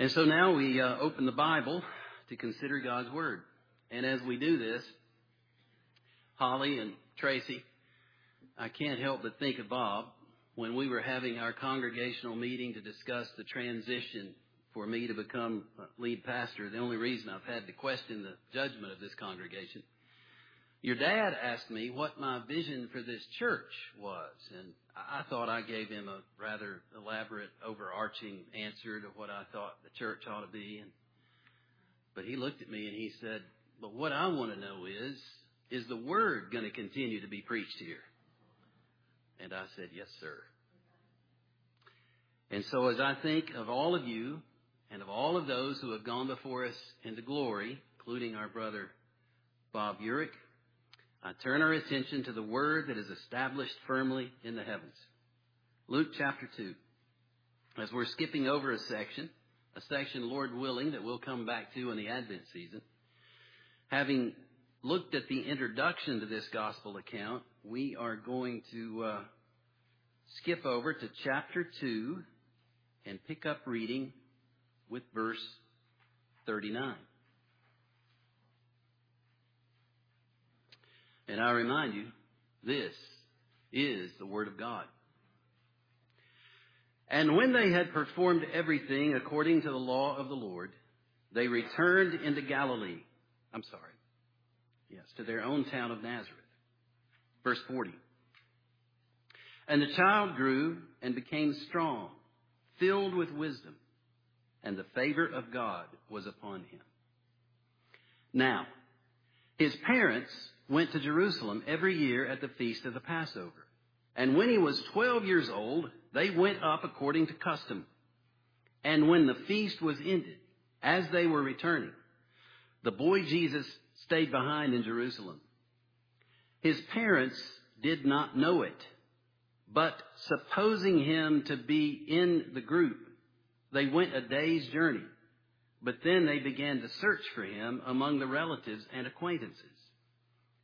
And so now we uh, open the Bible to consider God's Word. And as we do this, Holly and Tracy, I can't help but think of Bob when we were having our congregational meeting to discuss the transition for me to become lead pastor. The only reason I've had to question the judgment of this congregation. Your dad asked me what my vision for this church was, and I thought I gave him a rather elaborate, overarching answer to what I thought the church ought to be. And, but he looked at me and he said, But what I want to know is, is the word going to continue to be preached here? And I said, Yes, sir. And so as I think of all of you and of all of those who have gone before us into glory, including our brother Bob Urich, I turn our attention to the word that is established firmly in the heavens. Luke chapter 2. As we're skipping over a section, a section, Lord willing, that we'll come back to in the Advent season, having looked at the introduction to this gospel account, we are going to uh, skip over to chapter 2 and pick up reading with verse 39. And I remind you, this is the Word of God. And when they had performed everything according to the law of the Lord, they returned into Galilee. I'm sorry. Yes, to their own town of Nazareth. Verse 40. And the child grew and became strong, filled with wisdom, and the favor of God was upon him. Now, his parents went to Jerusalem every year at the feast of the Passover. And when he was 12 years old, they went up according to custom. And when the feast was ended, as they were returning, the boy Jesus stayed behind in Jerusalem. His parents did not know it, but supposing him to be in the group, they went a day's journey. But then they began to search for him among the relatives and acquaintances.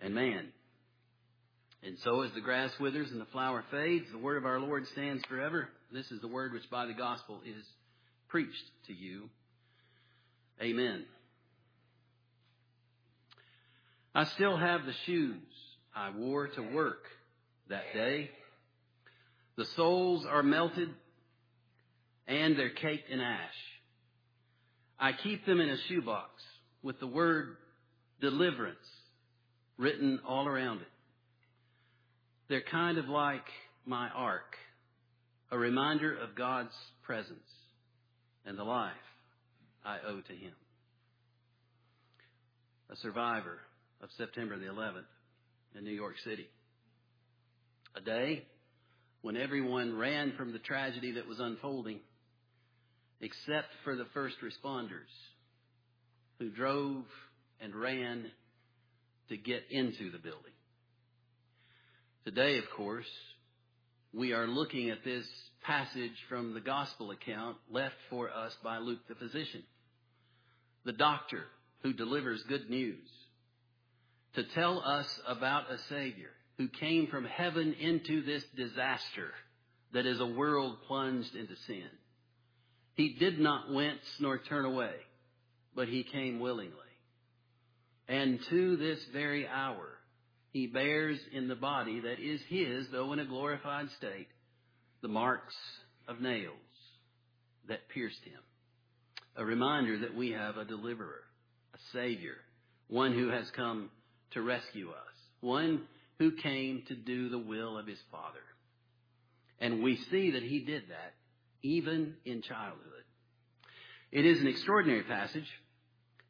and man. And so as the grass withers and the flower fades, the word of our Lord stands forever. This is the word which by the gospel is preached to you. Amen. I still have the shoes I wore to work that day. The soles are melted and they're caked in ash. I keep them in a shoebox with the word deliverance written all around it. They're kind of like my ark, a reminder of God's presence and the life I owe to Him. A survivor of September the 11th in New York City. A day when everyone ran from the tragedy that was unfolding, except for the first responders who drove and ran to get into the building. Today, of course, we are looking at this passage from the gospel account left for us by Luke the physician, the doctor who delivers good news, to tell us about a Savior who came from heaven into this disaster that is a world plunged into sin. He did not wince nor turn away, but he came willingly. And to this very hour, he bears in the body that is his, though in a glorified state, the marks of nails that pierced him. a reminder that we have a deliverer, a savior, one who has come to rescue us, one who came to do the will of his Father. And we see that he did that even in childhood. It is an extraordinary passage.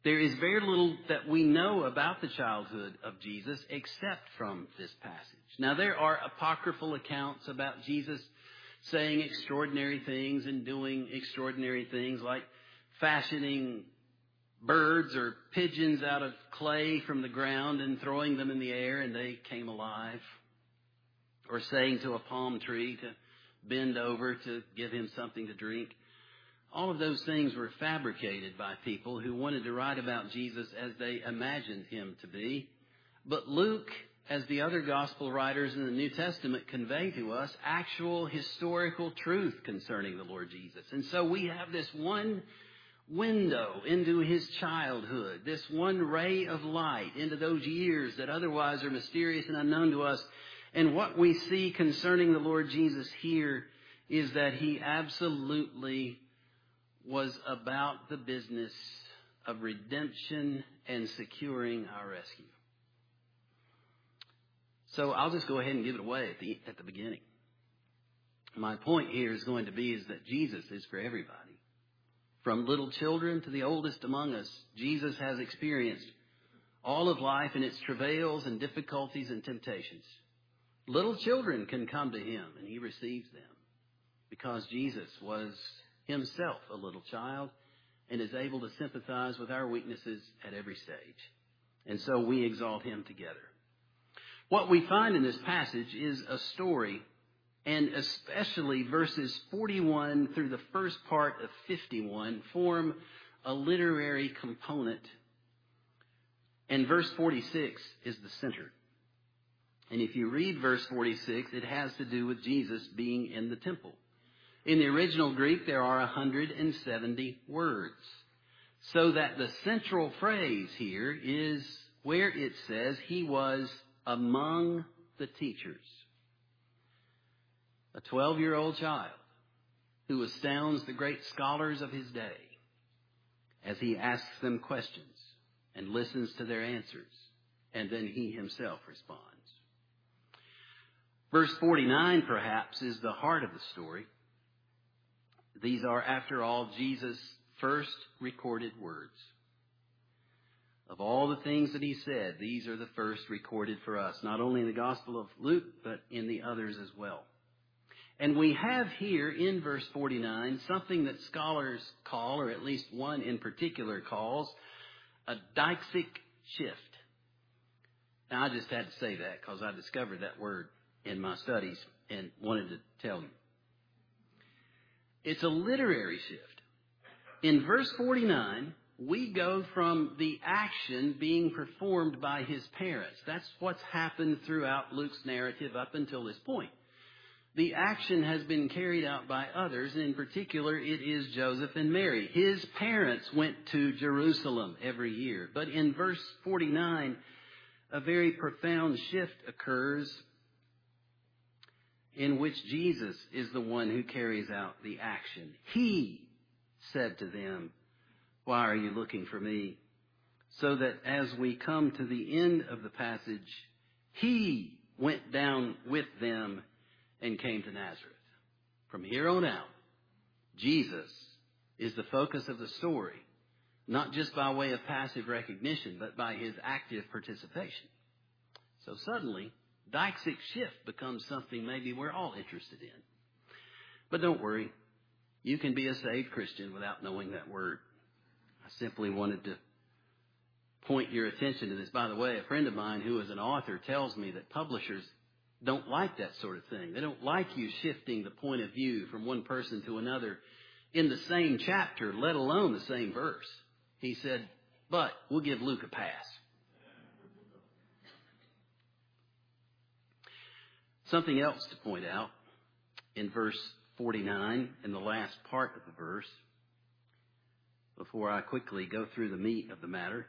There is very little that we know about the childhood of Jesus except from this passage. Now, there are apocryphal accounts about Jesus saying extraordinary things and doing extraordinary things like fashioning birds or pigeons out of clay from the ground and throwing them in the air and they came alive. Or saying to a palm tree to bend over to give him something to drink. All of those things were fabricated by people who wanted to write about Jesus as they imagined him to be. But Luke, as the other gospel writers in the New Testament convey to us, actual historical truth concerning the Lord Jesus. And so we have this one window into his childhood, this one ray of light into those years that otherwise are mysterious and unknown to us. And what we see concerning the Lord Jesus here is that he absolutely was about the business of redemption and securing our rescue. So I'll just go ahead and give it away at the, at the beginning. My point here is going to be is that Jesus is for everybody. From little children to the oldest among us, Jesus has experienced all of life in its travails and difficulties and temptations. Little children can come to him and he receives them because Jesus was himself a little child and is able to sympathize with our weaknesses at every stage. And so we exalt him together. What we find in this passage is a story and especially verses 41 through the first part of 51 form a literary component. And verse 46 is the center. And if you read verse 46, it has to do with Jesus being in the temple. In the original Greek, there are 170 words. So that the central phrase here is where it says he was among the teachers a 12 year old child who astounds the great scholars of his day as he asks them questions and listens to their answers, and then he himself responds. Verse 49, perhaps, is the heart of the story. These are, after all, Jesus' first recorded words. Of all the things that he said, these are the first recorded for us, not only in the Gospel of Luke, but in the others as well. And we have here in verse 49 something that scholars call, or at least one in particular calls, a deictic shift. Now, I just had to say that because I discovered that word in my studies and wanted to tell you. It's a literary shift. In verse 49, we go from the action being performed by his parents. That's what's happened throughout Luke's narrative up until this point the action has been carried out by others. And in particular, it is Joseph and Mary. His parents went to Jerusalem every year. But in verse 49, a very profound shift occurs in which Jesus is the one who carries out the action. He said to them, Why are you looking for me? So that as we come to the end of the passage, he went down with them and came to Nazareth. From here on out, Jesus is the focus of the story, not just by way of passive recognition, but by his active participation. So suddenly, Deictic shift becomes something maybe we're all interested in. But don't worry, you can be a saved Christian without knowing that word. I simply wanted to point your attention to this. By the way, a friend of mine who is an author tells me that publishers don't like that sort of thing. They don't like you shifting the point of view from one person to another in the same chapter, let alone the same verse. He said, but we'll give Luke a pass. Something else to point out in verse 49, in the last part of the verse, before I quickly go through the meat of the matter,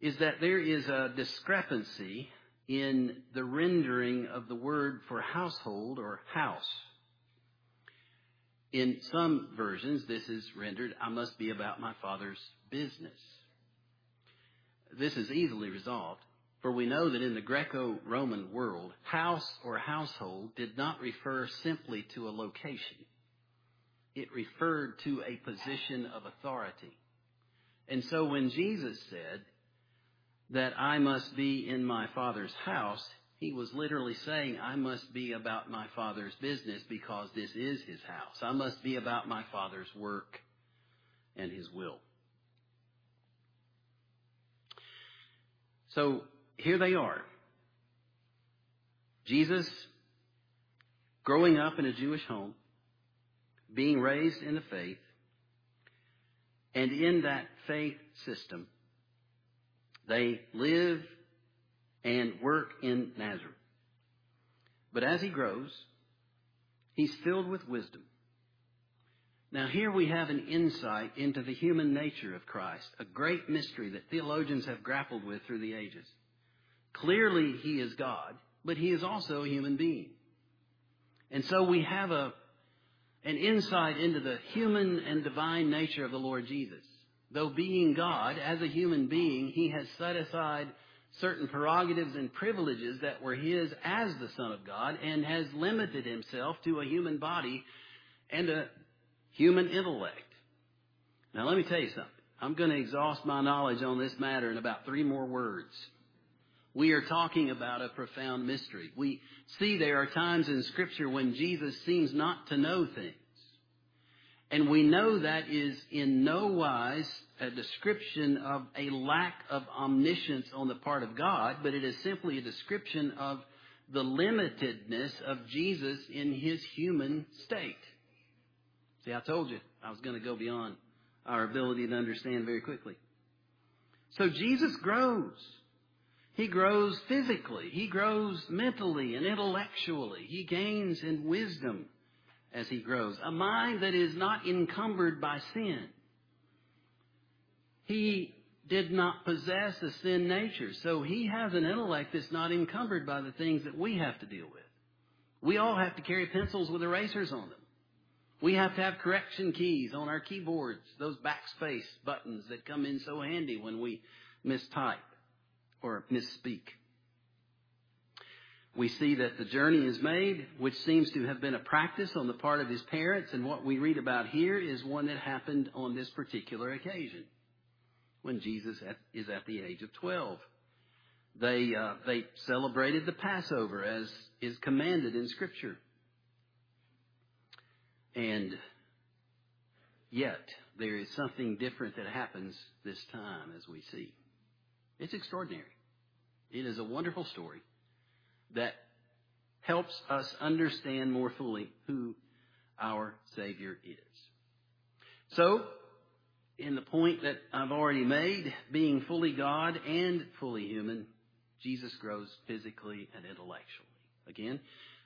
is that there is a discrepancy in the rendering of the word for household or house. In some versions, this is rendered, I must be about my Father's business. This is easily resolved, for we know that in the Greco Roman world, house or household did not refer simply to a location, it referred to a position of authority. And so when Jesus said that I must be in my Father's house, he was literally saying, I must be about my Father's business because this is his house. I must be about my Father's work and his will. So here they are. Jesus growing up in a Jewish home, being raised in the faith, and in that faith system, they live and work in Nazareth. But as he grows, he's filled with wisdom. Now, here we have an insight into the human nature of Christ, a great mystery that theologians have grappled with through the ages. Clearly, he is God, but he is also a human being. And so we have a, an insight into the human and divine nature of the Lord Jesus. Though being God, as a human being, he has set aside certain prerogatives and privileges that were his as the Son of God and has limited himself to a human body and a human intellect. Now, let me tell you something. I'm going to exhaust my knowledge on this matter in about three more words. We are talking about a profound mystery. We see there are times in Scripture when Jesus seems not to know things. And we know that is in no wise a description of a lack of omniscience on the part of God, but it is simply a description of the limitedness of Jesus in his human state. See, I told you I was going to go beyond our ability to understand very quickly. So Jesus grows. He grows physically. He grows mentally and intellectually. He gains in wisdom as he grows. A mind that is not encumbered by sin. He did not possess a sin nature, so he has an intellect that's not encumbered by the things that we have to deal with. We all have to carry pencils with erasers on them. We have to have correction keys on our keyboards, those backspace buttons that come in so handy when we mistype or misspeak. We see that the journey is made, which seems to have been a practice on the part of his parents, and what we read about here is one that happened on this particular occasion when Jesus is at the age of 12. They, uh, they celebrated the Passover as is commanded in Scripture. And yet, there is something different that happens this time as we see. It's extraordinary. It is a wonderful story that helps us understand more fully who our Savior is. So, in the point that I've already made, being fully God and fully human, Jesus grows physically and intellectually. Again,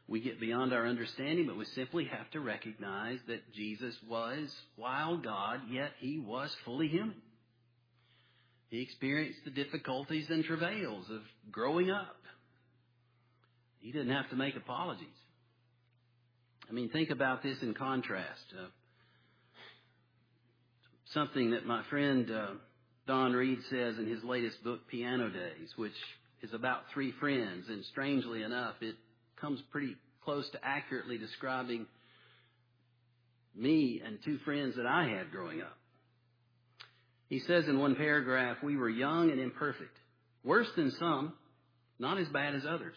we get beyond our understanding, but we simply have to recognize that Jesus was, while God, yet he was fully human. He experienced the difficulties and travails of growing up. He didn't have to make apologies. I mean, think about this in contrast. Uh, something that my friend uh, Don Reed says in his latest book, Piano Days, which is about three friends, and strangely enough, it comes pretty close to accurately describing me and two friends that I had growing up. He says in one paragraph, we were young and imperfect, worse than some, not as bad as others.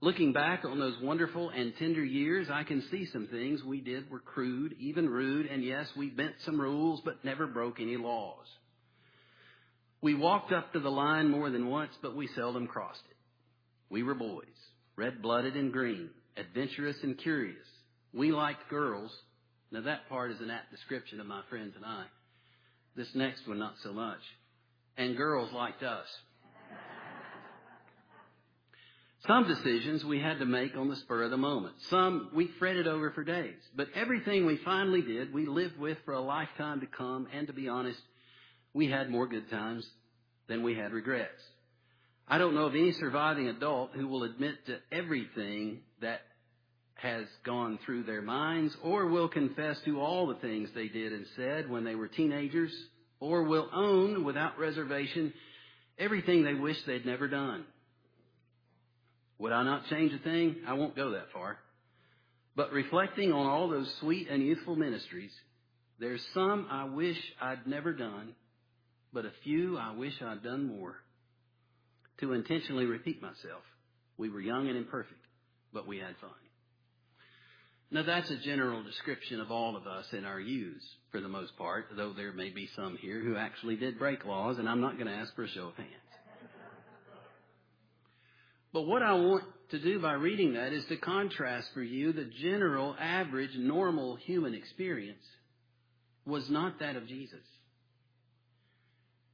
Looking back on those wonderful and tender years, I can see some things we did were crude, even rude, and yes, we bent some rules, but never broke any laws. We walked up to the line more than once, but we seldom crossed it. We were boys, red blooded and green, adventurous and curious. We liked girls. Now that part is an apt description of my friends and I. This next one, not so much. And girls liked us. Some decisions we had to make on the spur of the moment. Some we fretted over for days. But everything we finally did, we lived with for a lifetime to come. And to be honest, we had more good times than we had regrets. I don't know of any surviving adult who will admit to everything that has gone through their minds, or will confess to all the things they did and said when they were teenagers, or will own without reservation everything they wish they'd never done. Would I not change a thing? I won't go that far. But reflecting on all those sweet and youthful ministries, there's some I wish I'd never done, but a few I wish I'd done more. To intentionally repeat myself, we were young and imperfect, but we had fun. Now that's a general description of all of us in our youths, for the most part, though there may be some here who actually did break laws, and I'm not going to ask for a show of hands. But what I want to do by reading that is to contrast for you the general, average, normal human experience was not that of Jesus.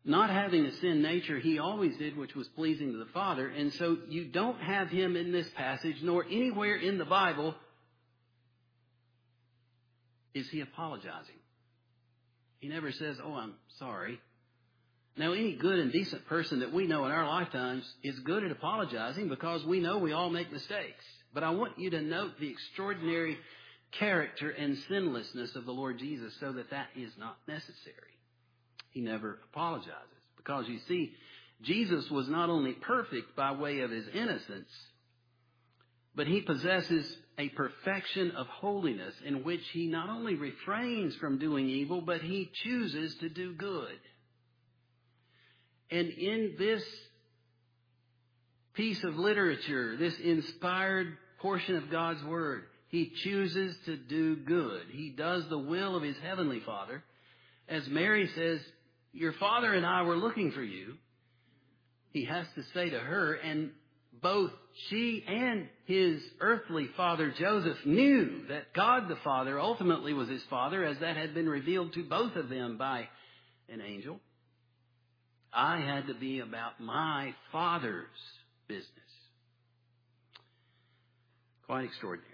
Not having a sin nature, he always did which was pleasing to the Father, and so you don't have him in this passage, nor anywhere in the Bible is he apologizing. He never says, Oh, I'm sorry. Now, any good and decent person that we know in our lifetimes is good at apologizing because we know we all make mistakes. But I want you to note the extraordinary character and sinlessness of the Lord Jesus so that that is not necessary. He never apologizes because you see, Jesus was not only perfect by way of his innocence, but he possesses a perfection of holiness in which he not only refrains from doing evil, but he chooses to do good. And in this piece of literature, this inspired portion of God's Word, he chooses to do good. He does the will of his heavenly Father. As Mary says, Your Father and I were looking for you. He has to say to her, and both she and his earthly father Joseph knew that God the Father ultimately was his father, as that had been revealed to both of them by an angel. I had to be about my father's business. Quite extraordinary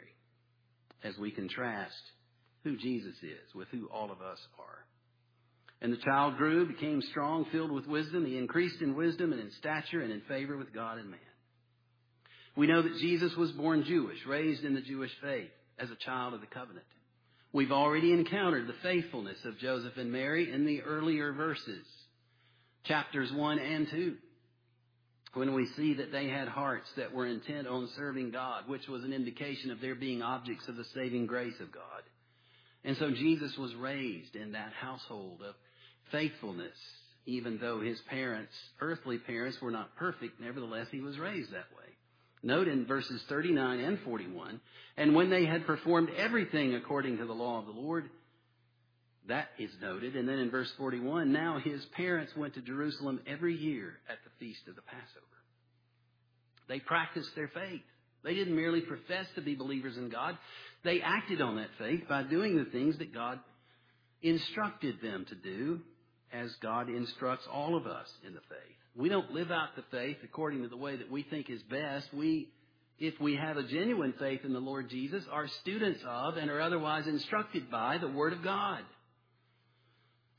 as we contrast who Jesus is with who all of us are. And the child grew, became strong, filled with wisdom. He increased in wisdom and in stature and in favor with God and man. We know that Jesus was born Jewish, raised in the Jewish faith as a child of the covenant. We've already encountered the faithfulness of Joseph and Mary in the earlier verses, chapters 1 and 2, when we see that they had hearts that were intent on serving God, which was an indication of their being objects of the saving grace of God. And so Jesus was raised in that household of faithfulness, even though his parents, earthly parents, were not perfect, nevertheless he was raised that way. Note in verses 39 and 41, and when they had performed everything according to the law of the Lord, that is noted. And then in verse 41, now his parents went to Jerusalem every year at the feast of the Passover. They practiced their faith. They didn't merely profess to be believers in God. They acted on that faith by doing the things that God instructed them to do as God instructs all of us in the faith. We don't live out the faith according to the way that we think is best. We, if we have a genuine faith in the Lord Jesus, are students of and are otherwise instructed by the Word of God.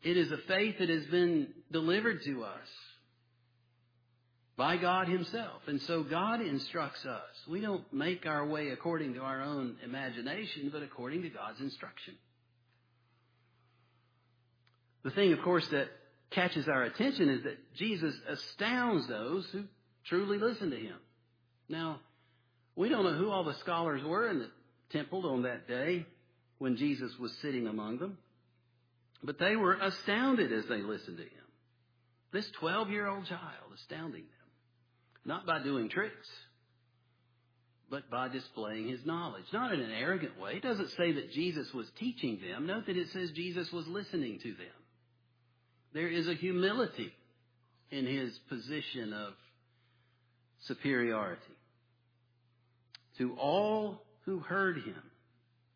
It is a faith that has been delivered to us by God Himself. And so God instructs us. We don't make our way according to our own imagination, but according to God's instruction. The thing, of course, that catches our attention is that Jesus astounds those who truly listen to him. Now, we don't know who all the scholars were in the temple on that day when Jesus was sitting among them, but they were astounded as they listened to him. This 12 year old child astounding them, not by doing tricks, but by displaying his knowledge. Not in an arrogant way. It doesn't say that Jesus was teaching them. Note that it says Jesus was listening to them. There is a humility in his position of superiority. To all who heard him,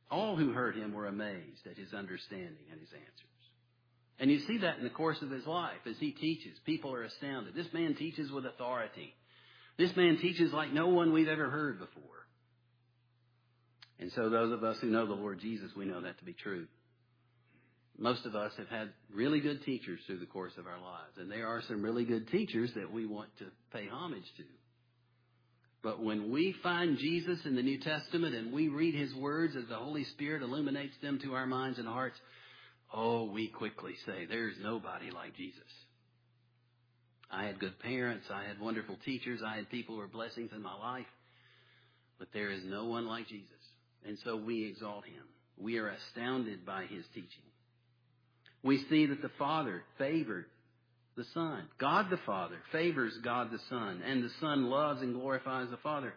all who heard him were amazed at his understanding and his answers. And you see that in the course of his life as he teaches. People are astounded. This man teaches with authority. This man teaches like no one we've ever heard before. And so those of us who know the Lord Jesus, we know that to be true most of us have had really good teachers through the course of our lives, and there are some really good teachers that we want to pay homage to. But when we find Jesus in the New Testament and we read his words as the Holy Spirit illuminates them to our minds and hearts, oh, we quickly say, there's nobody like Jesus. I had good parents. I had wonderful teachers. I had people who were blessings in my life. But there is no one like Jesus. And so we exalt him. We are astounded by his teaching. We see that the Father favored the Son. God the Father favors God the Son, and the Son loves and glorifies the Father.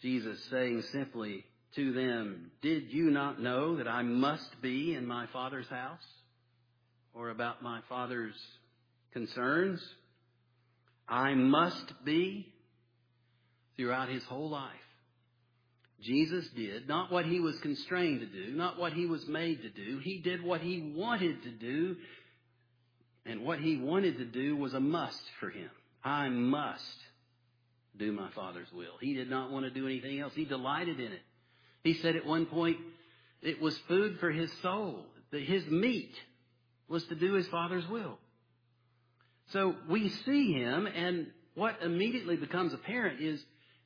Jesus saying simply to them, Did you not know that I must be in my Father's house? Or about my Father's concerns? I must be throughout his whole life. Jesus did not what he was constrained to do, not what he was made to do. He did what he wanted to do and what he wanted to do was a must for him. I must do my Father's will. He did not want to do anything else. He delighted in it. He said at one point, it was food for his soul. That his meat was to do his Father's will. So we see him, and what immediately becomes apparent is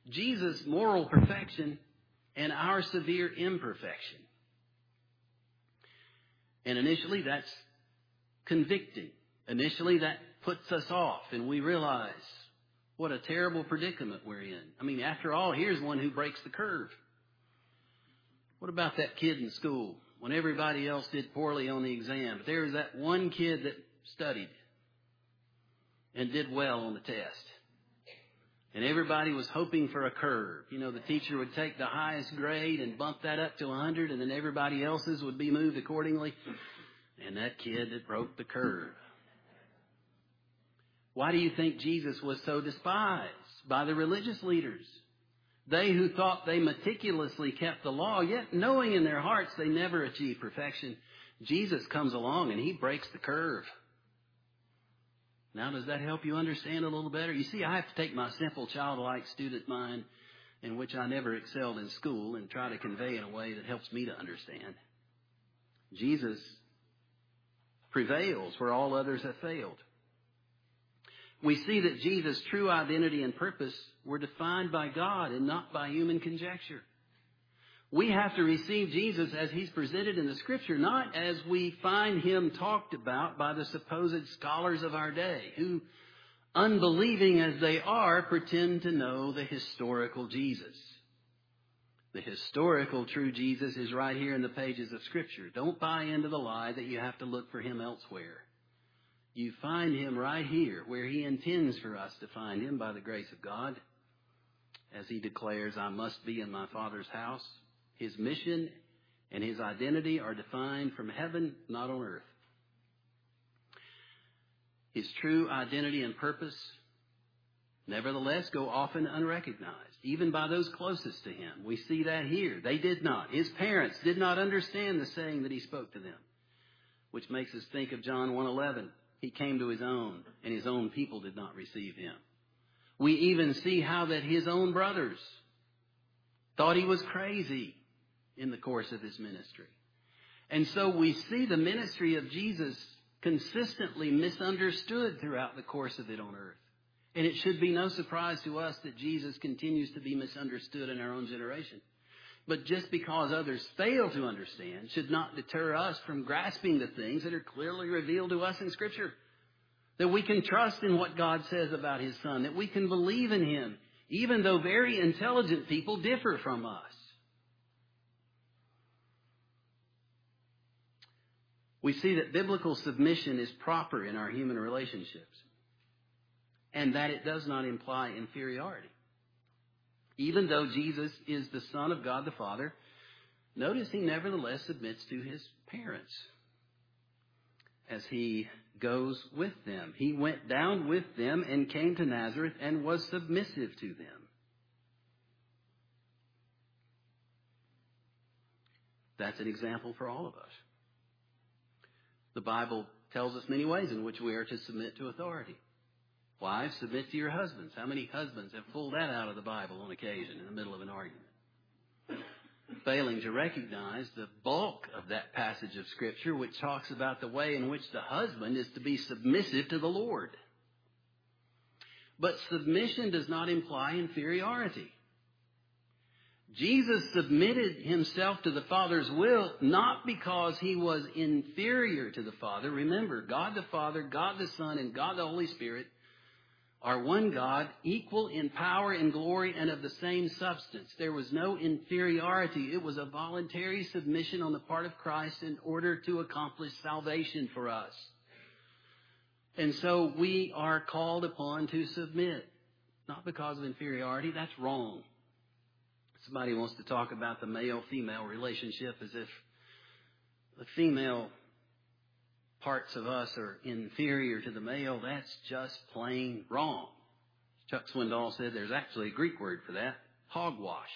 Jesus' moral perfection and our severe imperfection. And initially, that's convicting. Initially, that puts us off, and we realize what a terrible predicament we're in. I mean, after all, here's one who breaks the curve. What about that kid in school when everybody else did poorly on the exam? But there was that one kid that studied and did well on the test. And everybody was hoping for a curve. You know, the teacher would take the highest grade and bump that up to 100, and then everybody else's would be moved accordingly. And that kid that broke the curve. Why do you think Jesus was so despised by the religious leaders? They who thought they meticulously kept the law, yet knowing in their hearts they never achieved perfection. Jesus comes along and he breaks the curve. Now, does that help you understand a little better? You see, I have to take my simple childlike student mind, in which I never excelled in school, and try to convey in a way that helps me to understand. Jesus prevails where all others have failed we see that Jesus' true identity and purpose were defined by God and not by human conjecture. We have to receive Jesus as he's presented in the scripture, not as we find him talked about by the supposed scholars of our day, who, unbelieving as they are, pretend to know the historical Jesus. The historical true Jesus is right here in the pages of scripture. Don't buy into the lie that you have to look for him elsewhere. You find him right here where he intends for us to find him by the grace of God. As he declares, I must be in my Father's house. His mission and his identity are defined from heaven, not on earth. His true identity and purpose, nevertheless, go often unrecognized, even by those closest to him. We see that here. They did not. His parents did not understand the saying that he spoke to them, which makes us think of John 1:11. He came to his own, and his own people did not receive him. We even see how that his own brothers thought he was crazy in the course of his ministry. And so we see the ministry of Jesus consistently misunderstood throughout the course of it on earth. And it should be no surprise to us that Jesus continues to be misunderstood in our own generation. But just because others fail to understand should not deter us from grasping the things that are clearly revealed to us in Scripture. That we can trust in what God says about His Son, that we can believe in Him, even though very intelligent people differ from us. We see that biblical submission is proper in our human relationships, and that it does not imply inferiority even though Jesus is the Son of God the Father, notice he nevertheless submits to his parents as he goes with them. He went down with them and came to Nazareth and was submissive to them. That's an example for all of us. The Bible tells us many ways in which we are to submit to authority. Wives, submit to your husbands. How many husbands have pulled that out of the Bible on occasion in the middle of an argument? Failing to recognize the bulk of that passage of Scripture, which talks about the way in which the husband is to be submissive to the Lord. But submission does not imply inferiority. Jesus submitted himself to the Father's will not because he was inferior to the Father. Remember, God the Father, God the Son, and God the Holy Spirit are one God, equal in power and glory and of the same substance. There was no inferiority. It was a voluntary submission on the part of Christ in order to accomplish salvation for us. And so we are called upon to submit, not because of inferiority. That's wrong. Somebody wants to talk about the male female relationship as if the female parts of us are inferior to the male. That's just plain wrong. Chuck Swindoll said there's actually a Greek word for that hogwash.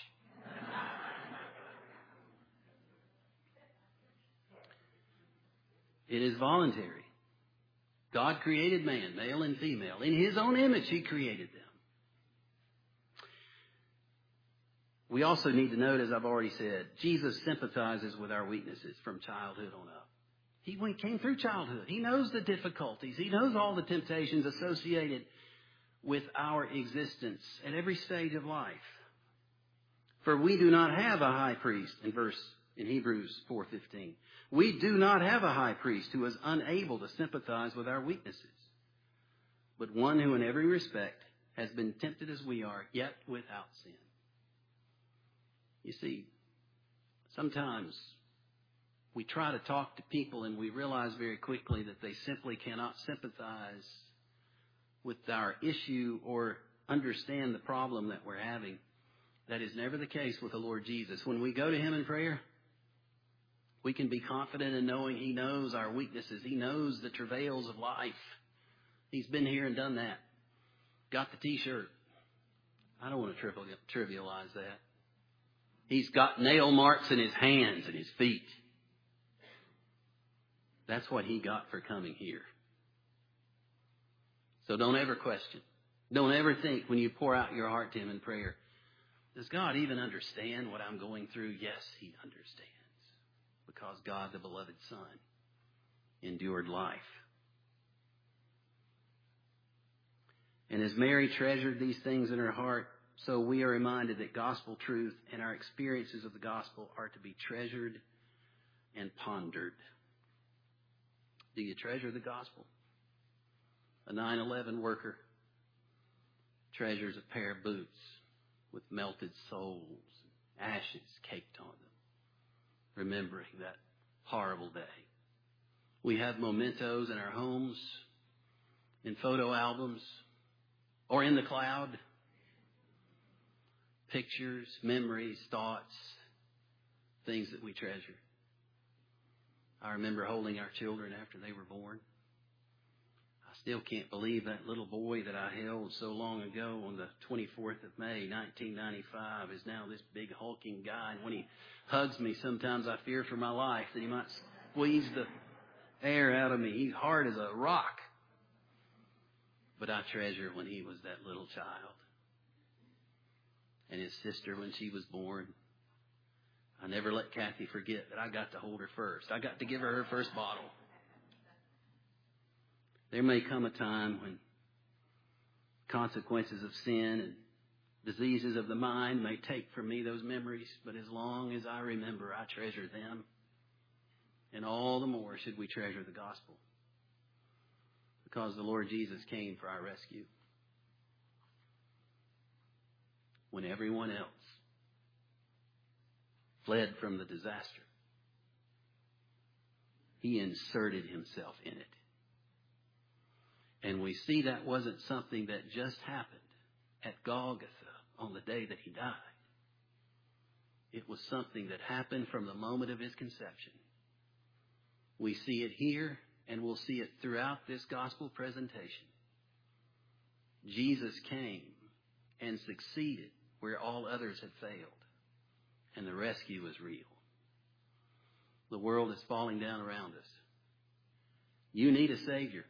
it is voluntary. God created man, male and female. In his own image, he created them. We also need to note, as I've already said, Jesus sympathizes with our weaknesses from childhood on up. He came through childhood. He knows the difficulties. He knows all the temptations associated with our existence at every stage of life. For we do not have a high priest in verse in Hebrews 4:15. We do not have a high priest who is unable to sympathize with our weaknesses, but one who in every respect has been tempted as we are, yet without sin. You see, sometimes we try to talk to people and we realize very quickly that they simply cannot sympathize with our issue or understand the problem that we're having. That is never the case with the Lord Jesus. When we go to Him in prayer, we can be confident in knowing He knows our weaknesses. He knows the travails of life. He's been here and done that. Got the t-shirt. I don't want to trivialize that. He's got nail marks in his hands and his feet. That's what he got for coming here. So don't ever question. Don't ever think when you pour out your heart to him in prayer, does God even understand what I'm going through? Yes, he understands. Because God, the beloved Son, endured life. And as Mary treasured these things in her heart, so we are reminded that gospel truth and our experiences of the gospel are to be treasured and pondered. Do you treasure the gospel? A 9-11 worker treasures a pair of boots with melted soles ashes caked on them, remembering that horrible day. We have mementos in our homes, in photo albums, or in the cloud pictures, memories, thoughts, things that we treasure. I remember holding our children after they were born. I still can't believe that little boy that I held so long ago on the 24th of May, 1995, is now this big hulking guy. And when he hugs me, sometimes I fear for my life that he might squeeze the air out of me. He's hard as a rock. But I treasure when he was that little child and his sister when she was born. I never let Kathy forget that I got to hold her first. I got to give her her first bottle. There may come a time when consequences of sin and diseases of the mind may take from me those memories, but as long as I remember, I treasure them. And all the more should we treasure the gospel. Because the Lord Jesus came for our rescue. When everyone else fled from the disaster. He inserted himself in it. And we see that wasn't something that just happened at Golgotha on the day that he died. It was something that happened from the moment of his conception. We see it here and we'll see it throughout this gospel presentation. Jesus came and succeeded where all others had failed. And the rescue is real. The world is falling down around us. You need a Savior.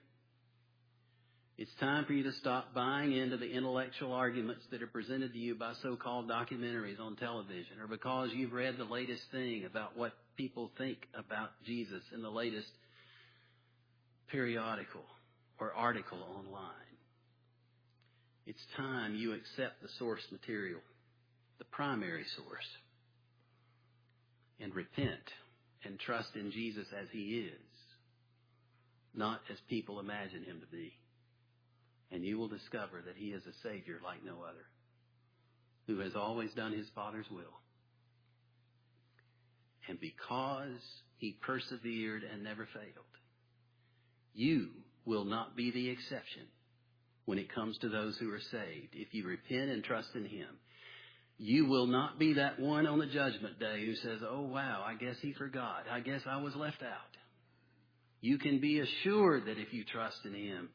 It's time for you to stop buying into the intellectual arguments that are presented to you by so-called documentaries on television or because you've read the latest thing about what people think about Jesus in the latest periodical or article online. It's time you accept the source material, the primary source, and repent and trust in Jesus as He is, not as people imagine Him to be. And you will discover that He is a Savior like no other, who has always done His Father's will. And because He persevered and never failed, you will not be the exception when it comes to those who are saved. If you repent and trust in Him, you will not be that one on the judgment day who says, Oh wow, I guess He forgot. I guess I was left out. You can be assured that if you trust in Him,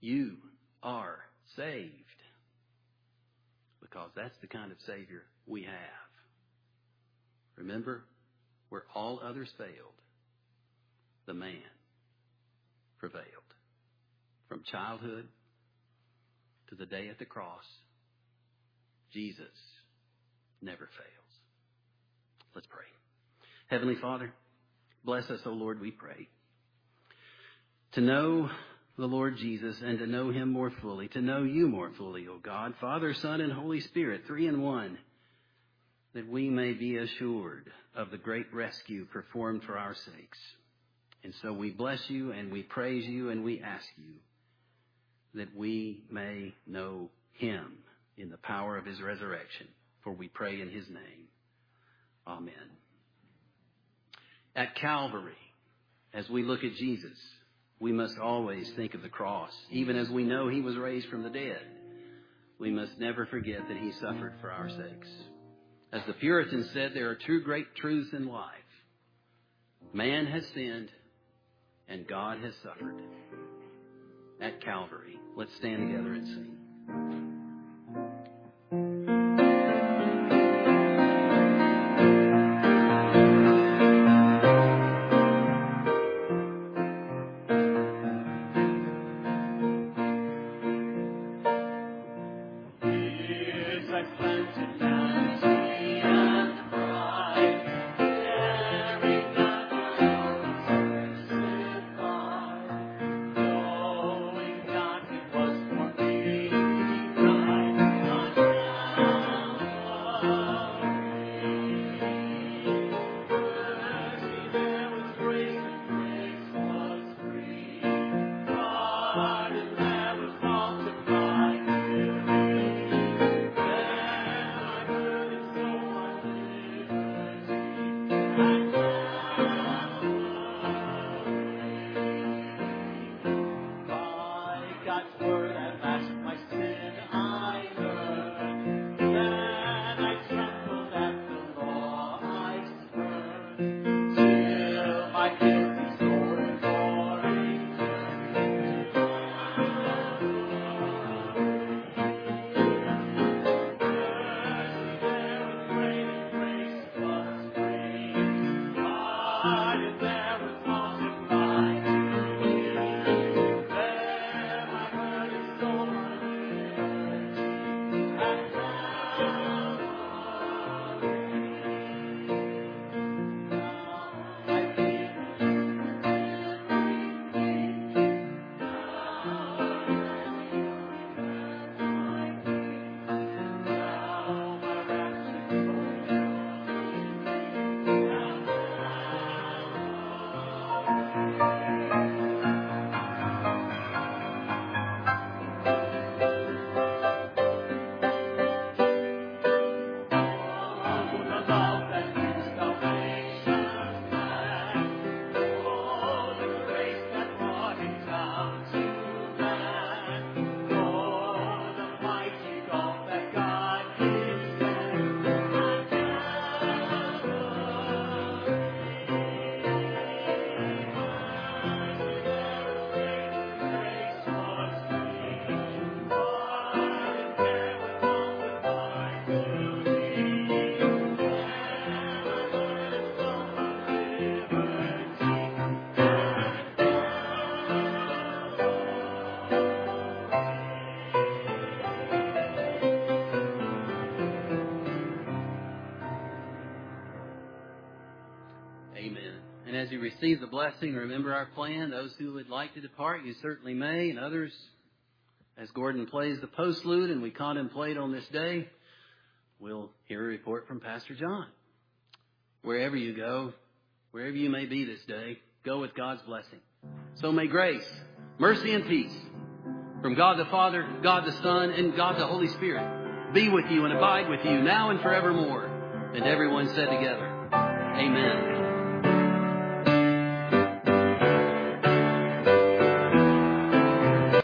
you are saved. Because that's the kind of Savior we have. Remember, where all others failed, the man prevailed. From childhood to the day at the cross, Jesus never fails. Let's pray. Heavenly Father, bless us, O Lord, we pray. To know the Lord Jesus and to know Him more fully, to know you more fully, O God, Father, Son, and Holy Spirit, three in one, that we may be assured of the great rescue performed for our sakes. And so we bless you and we praise you and we ask you that we may know him in the power of his resurrection. For we pray in his name. Amen. At Calvary, as we look at Jesus, we must always think of the cross. Even as we know he was raised from the dead, we must never forget that he suffered for our sakes. As the Puritans said, there are two great truths in life. Man has sinned and God has suffered. At Calvary, let's stand together and sing. You receive the blessing, remember our plan. Those who would like to depart, you certainly may, and others as Gordon plays the postlude and we contemplate on this day, we'll hear a report from Pastor John. Wherever you go, wherever you may be this day, go with God's blessing. So may grace, mercy, and peace from God the Father, God the Son, and God the Holy Spirit be with you and abide with you now and forevermore. And everyone said together, Amen.